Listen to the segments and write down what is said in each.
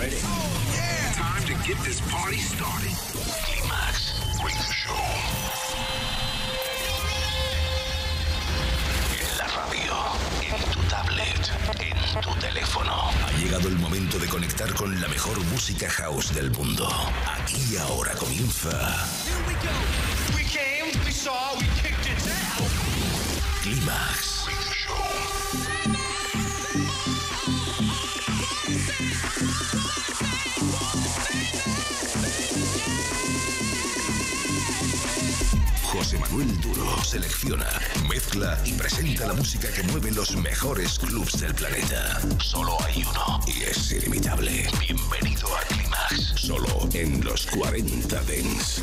ready? yeah. Time to get this party started. Climax Radio Show. En la radio, en tu tablet, en tu teléfono. Ha llegado el momento de conectar con la mejor música house del mundo. Aquí y ahora comienza. Here we go. We came, we saw, we kicked it down. Climax. Radio Show. Manuel Duro selecciona, mezcla y presenta la música que mueve los mejores clubs del planeta. Solo hay uno y es inimitable. Bienvenido a Climax, solo en los 40 Dents.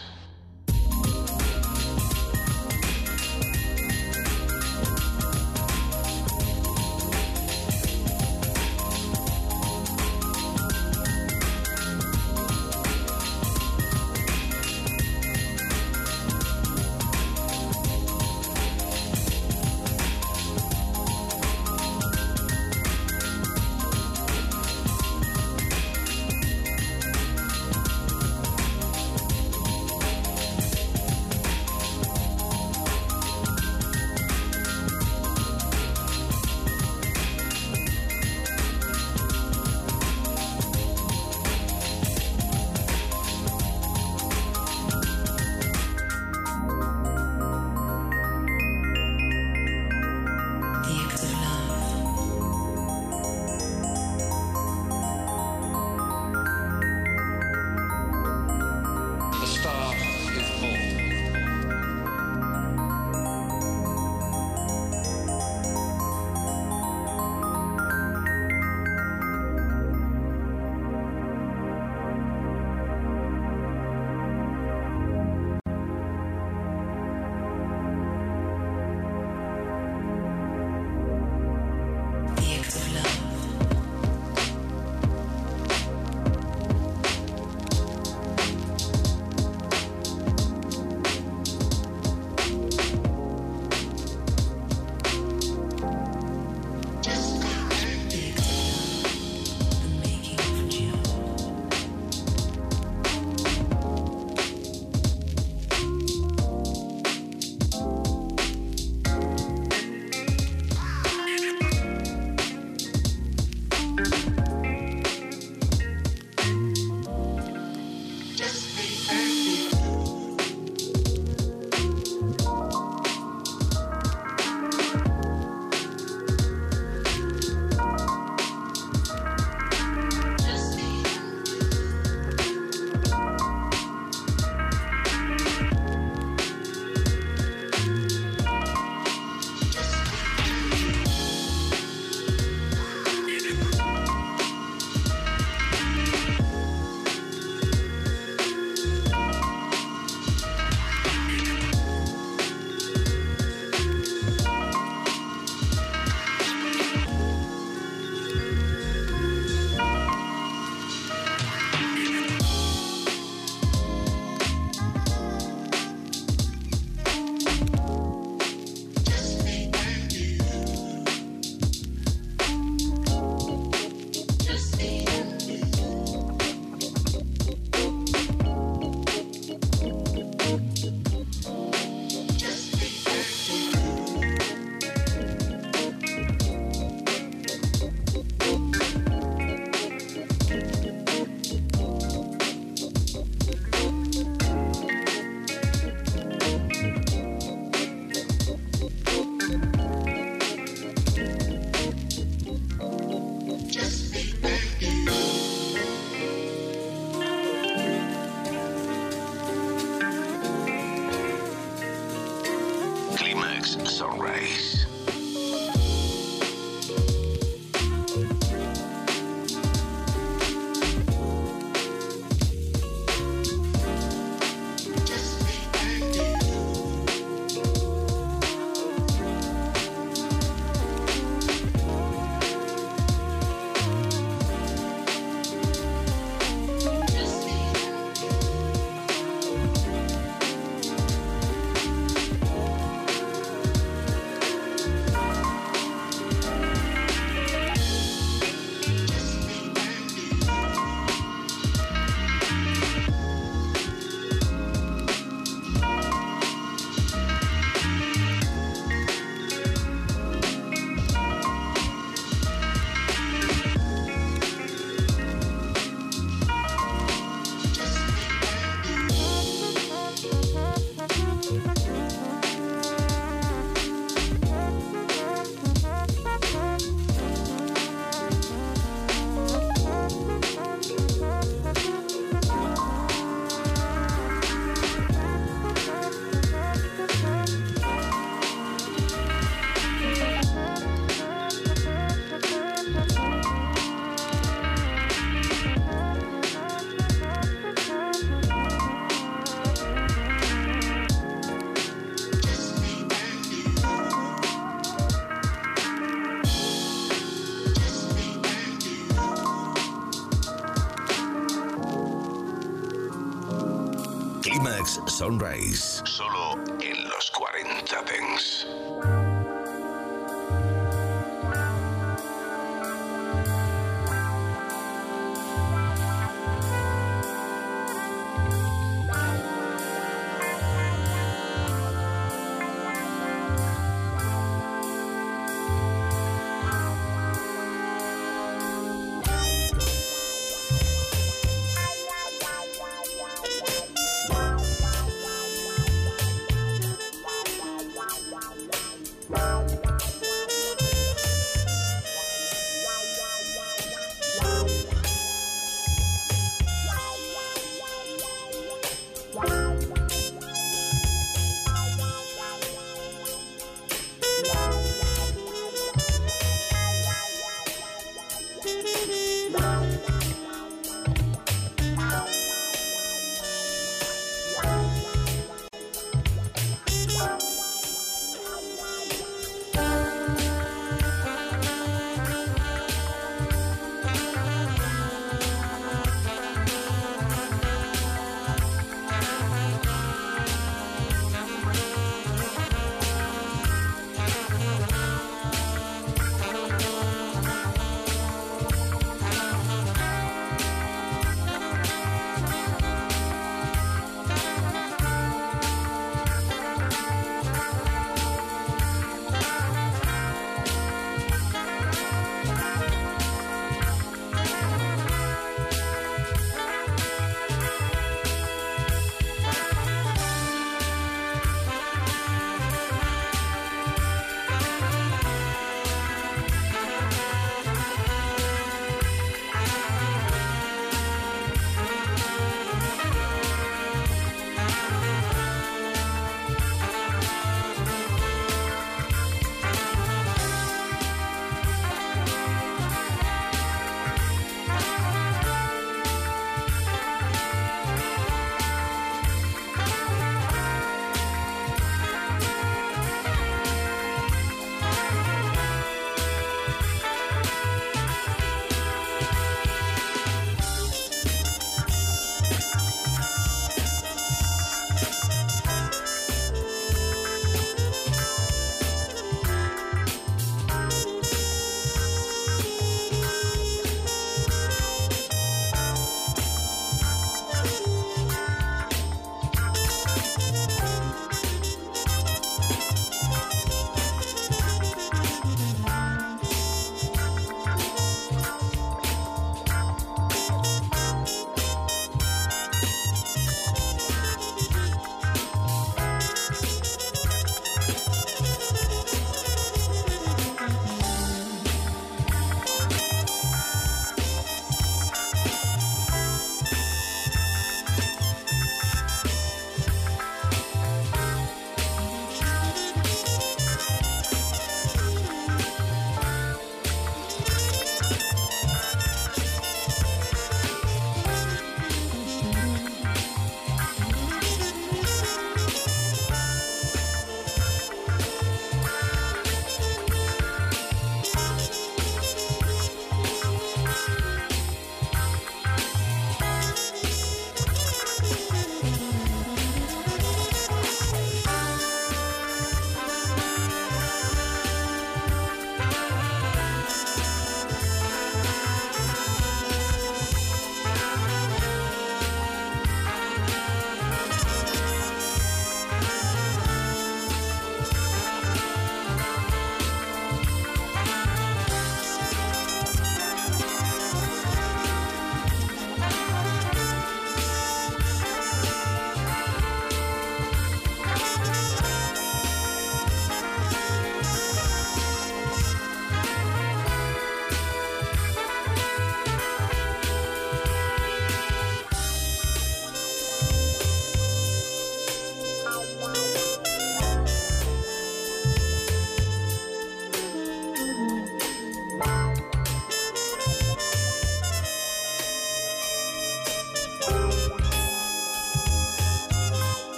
Sunrise.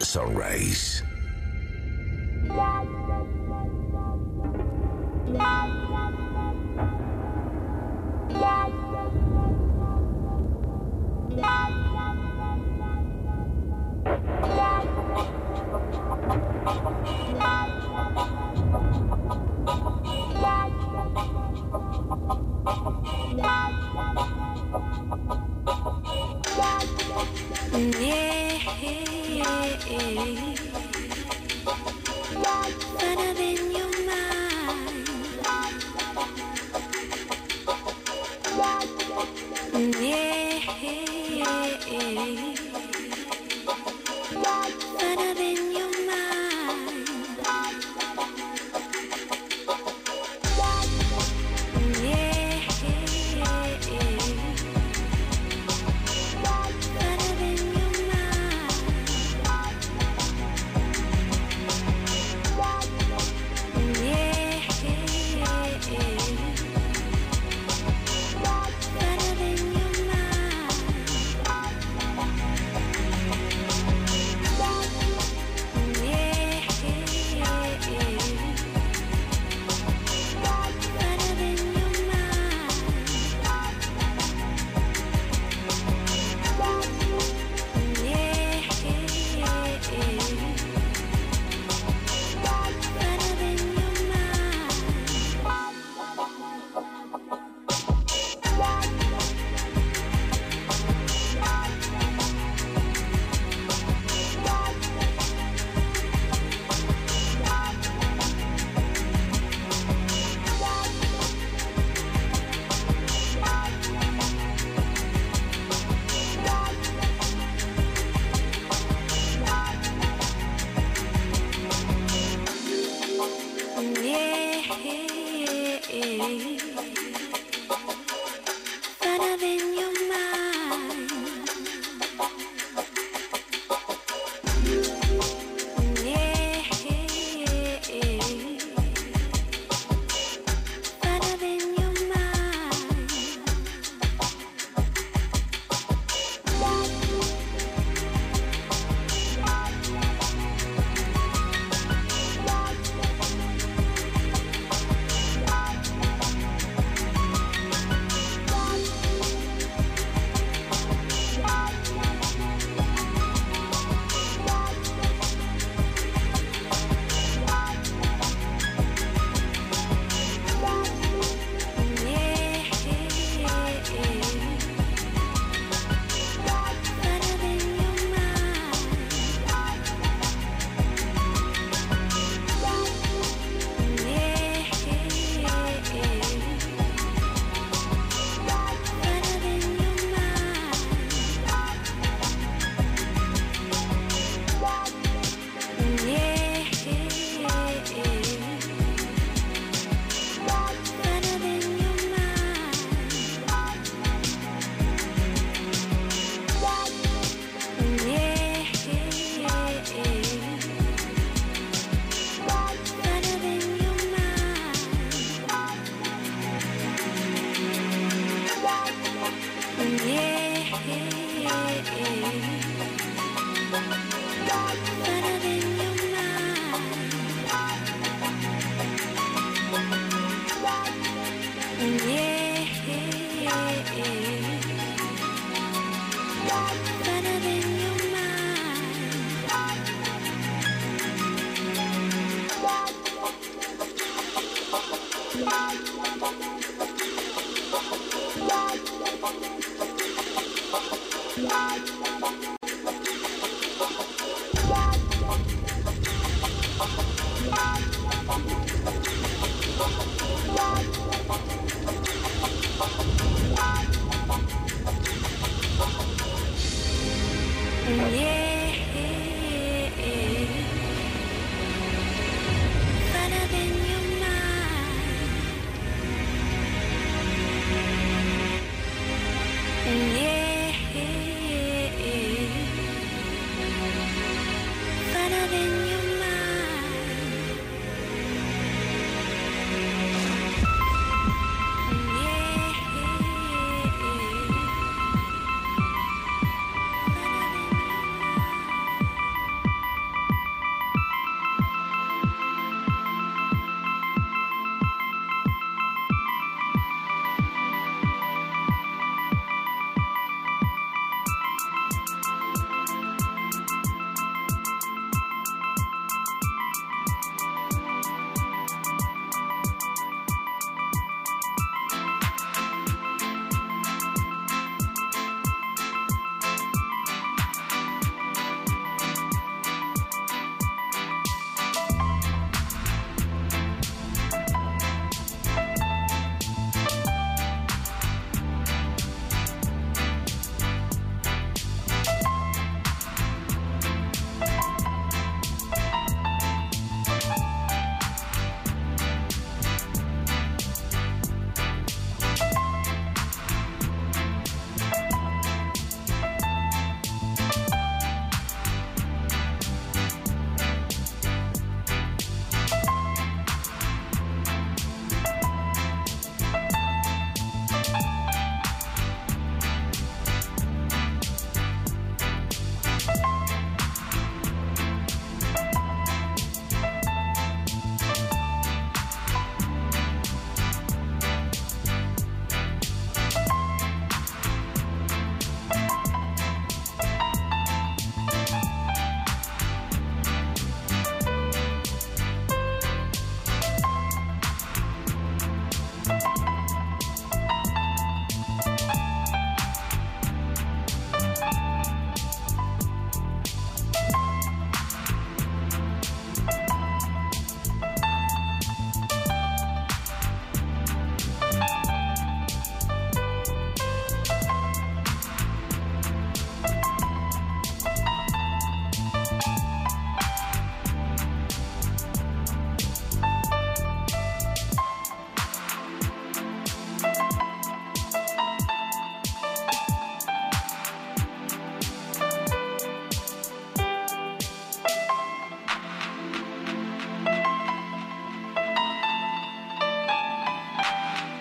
Sunrise.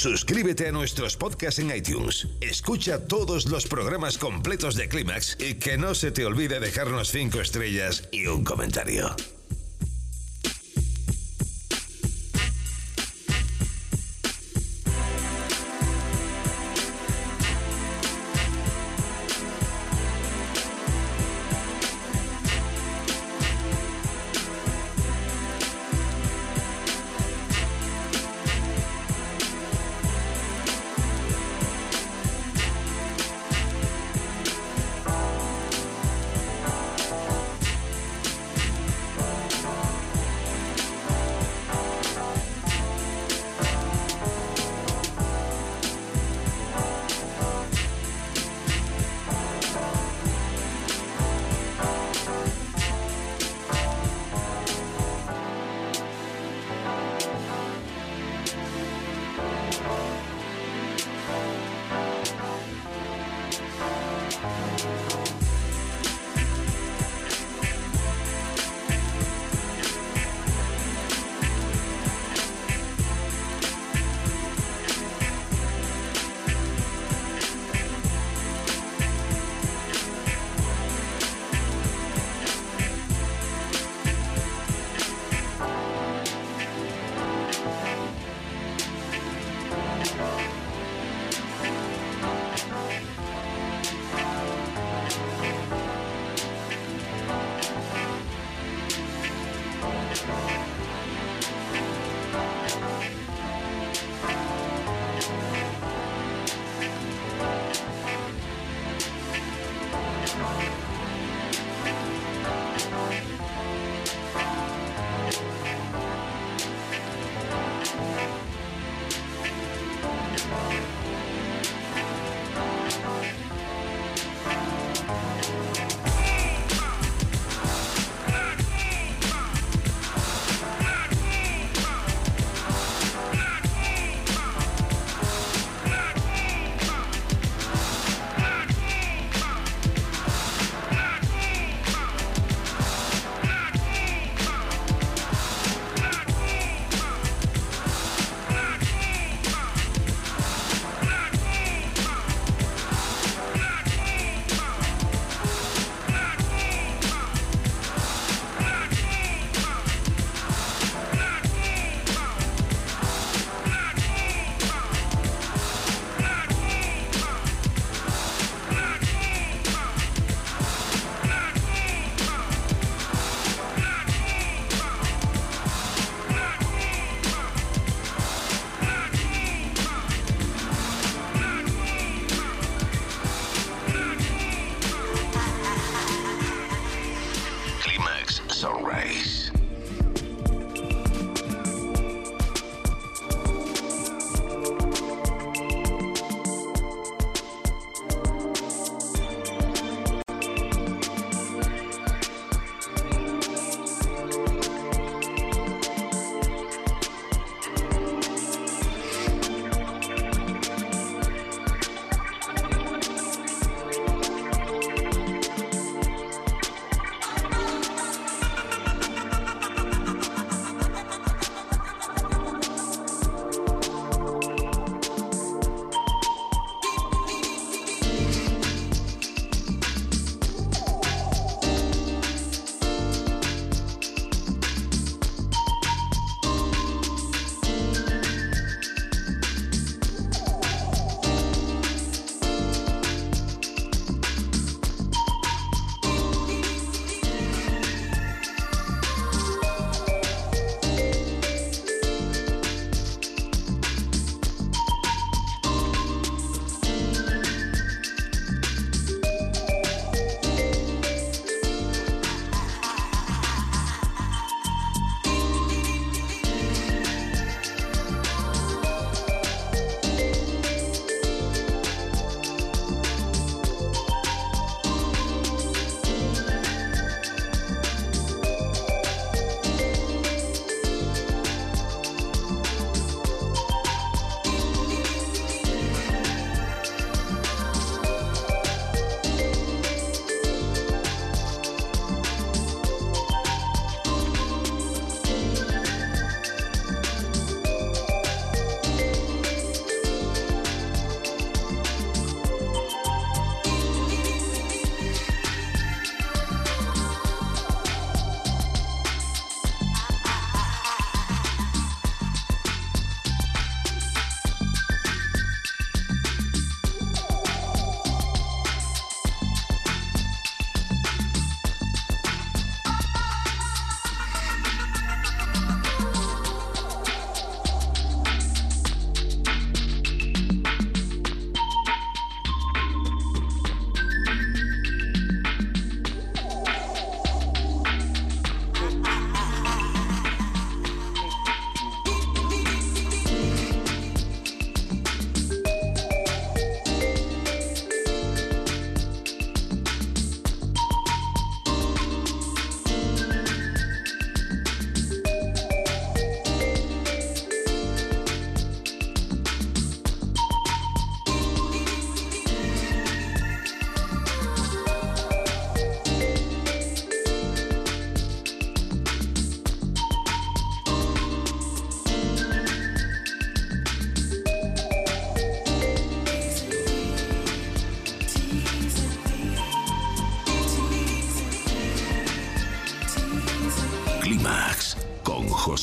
Suscríbete a nuestros podcasts en iTunes. Escucha todos los programas completos de Clímax y que no se te olvide dejarnos 5 estrellas y un comentario.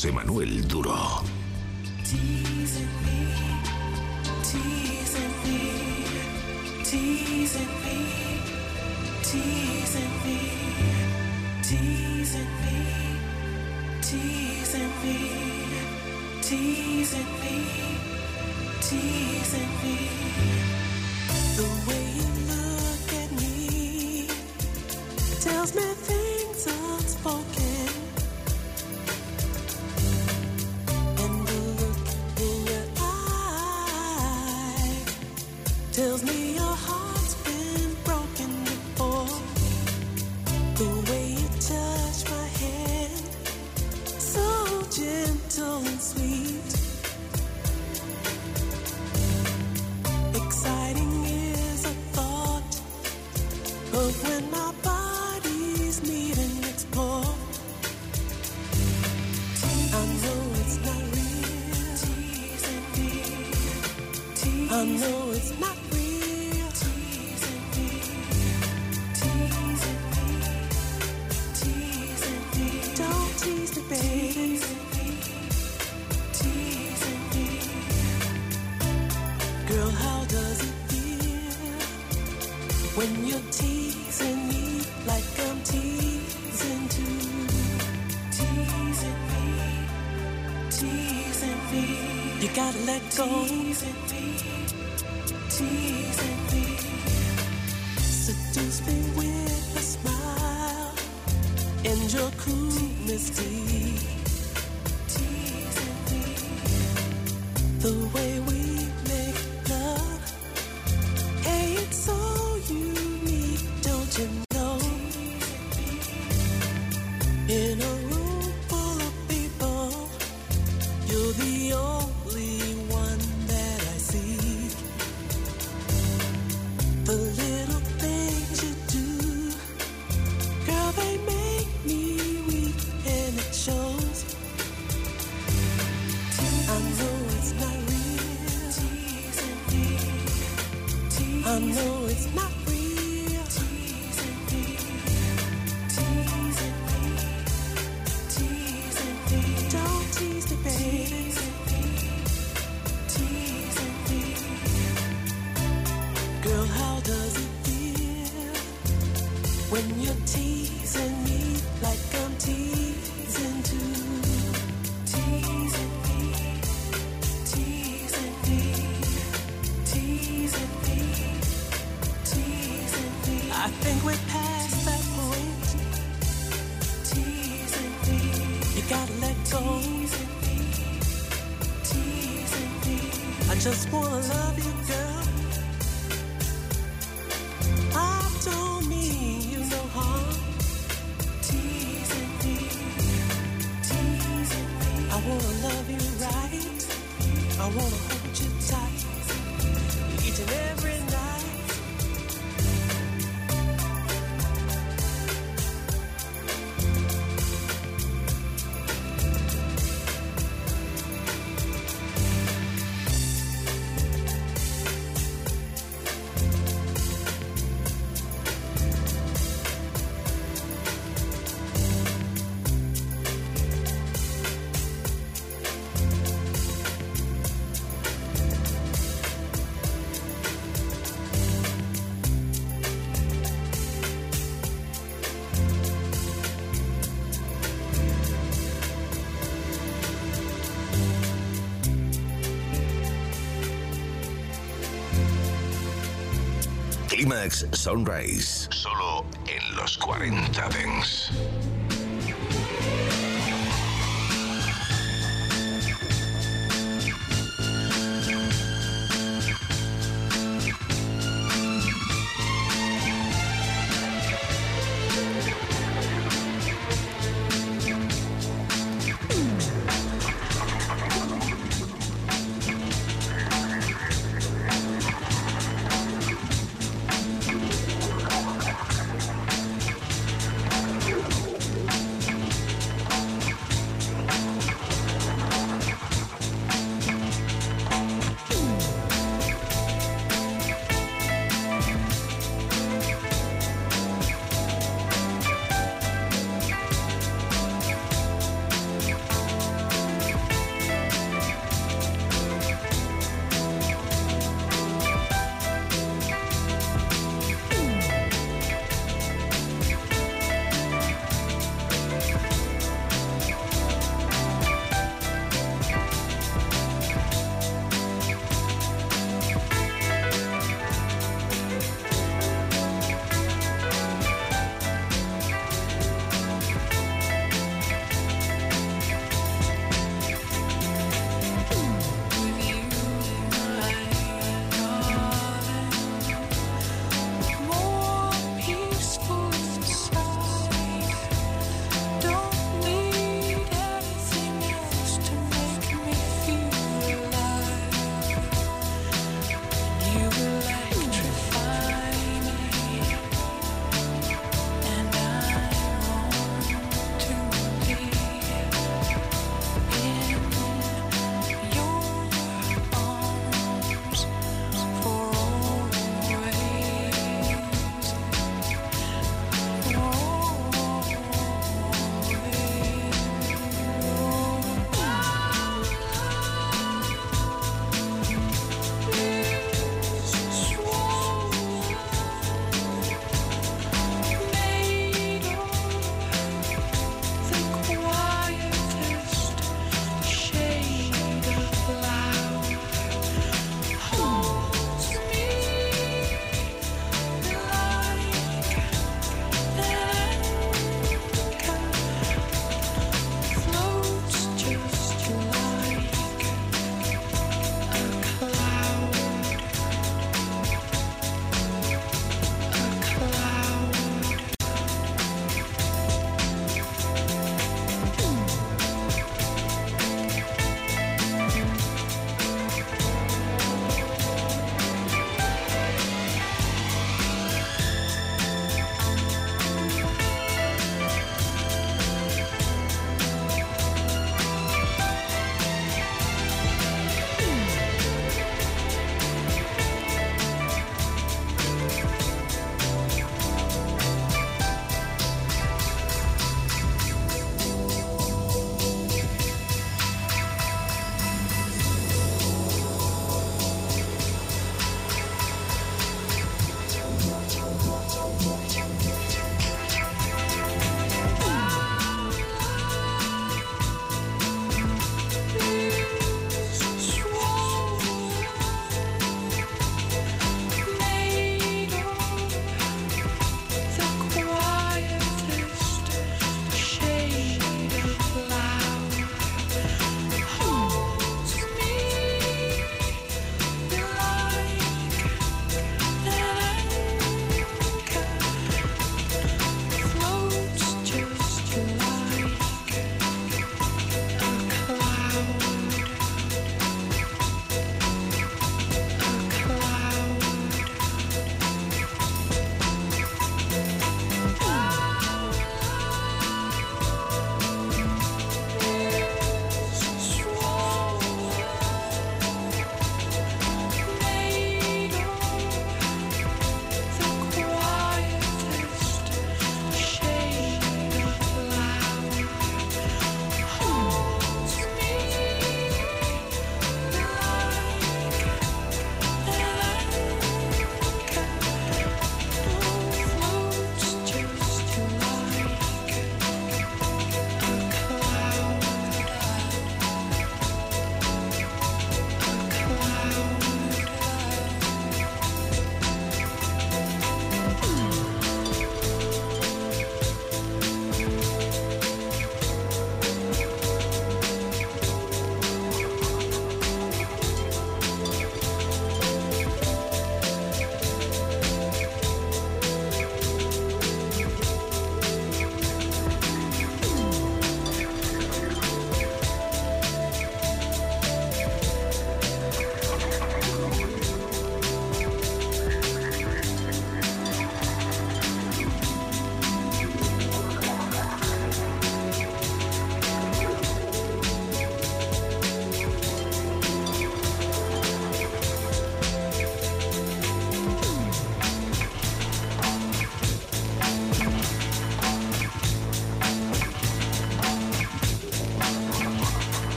The way you When you're teasing me like I'm teasing too, teasing me, teasing me. You gotta let go. Teasing me, teasing me. Seduce me with a smile and your coolness. Deep. wanna love you right. I wanna Climax Sunrise. Solo en los 40 Dents.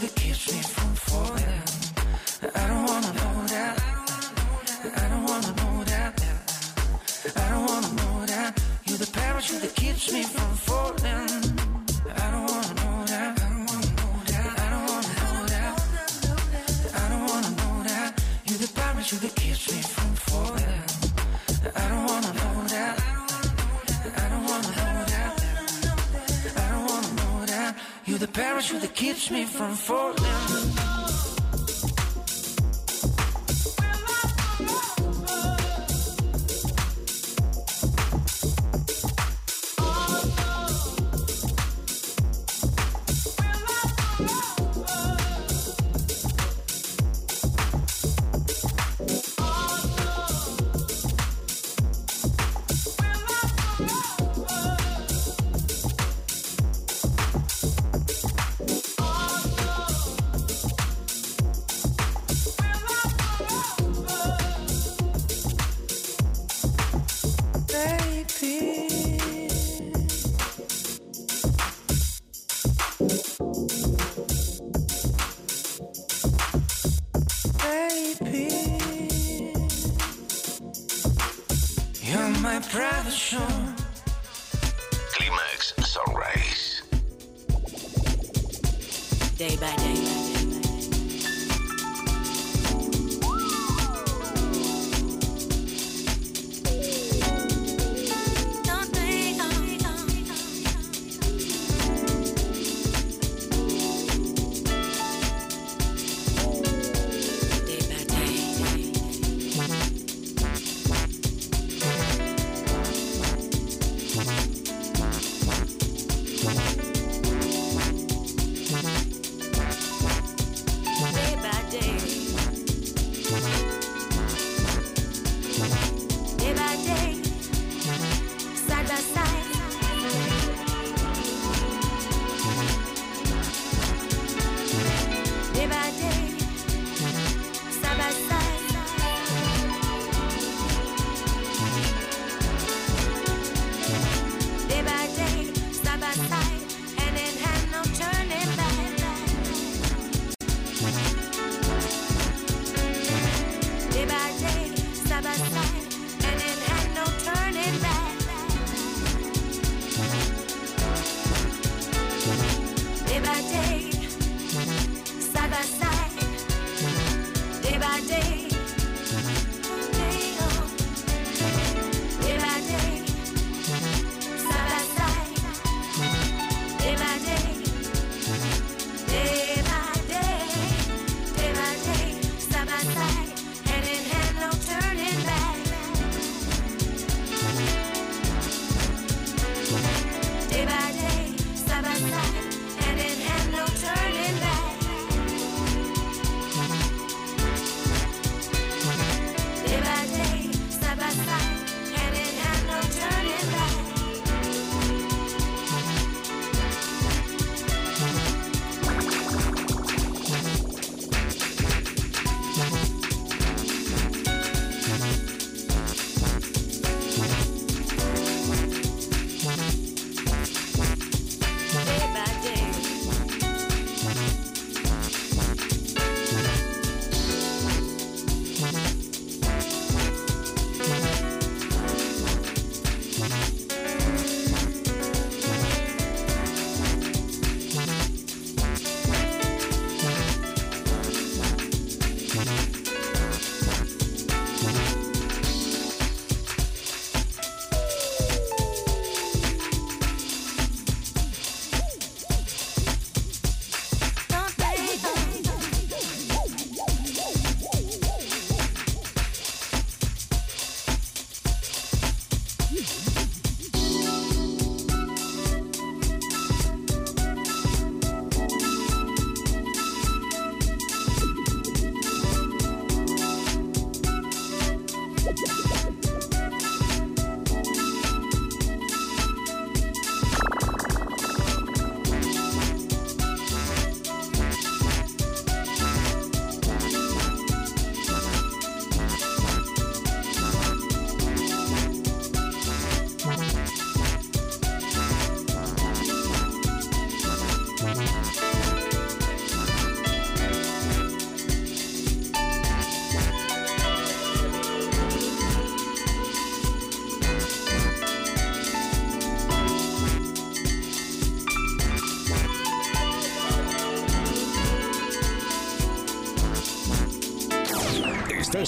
that keeps me from falling. I don't wanna know that. I don't wanna know that. I don't wanna know that. You're the parachute that keeps me from keeps me from falling.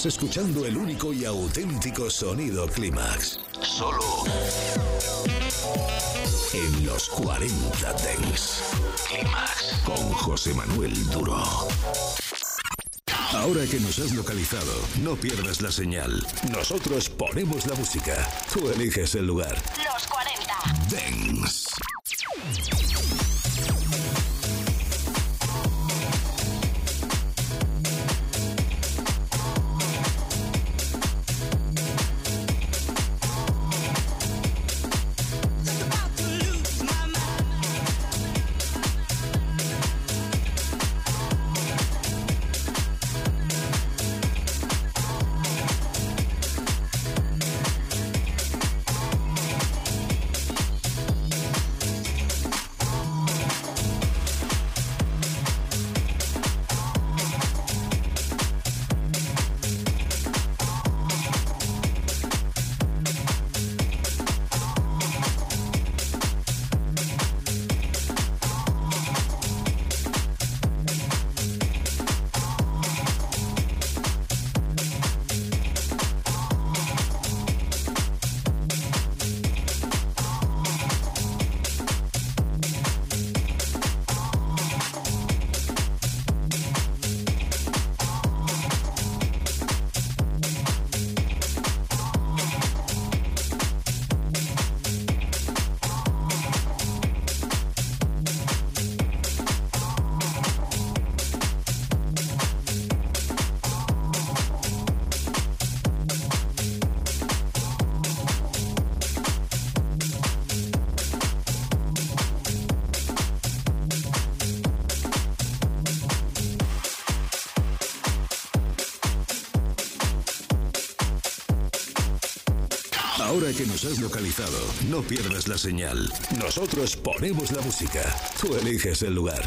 Estás escuchando el único y auténtico sonido Clímax. Solo en los 40 Dents. Clímax con José Manuel Duro. Ahora que nos has localizado, no pierdas la señal. Nosotros ponemos la música. Tú eliges el lugar. Los 40. Dance. No pierdas la señal. Nosotros ponemos la música. Tú eliges el lugar.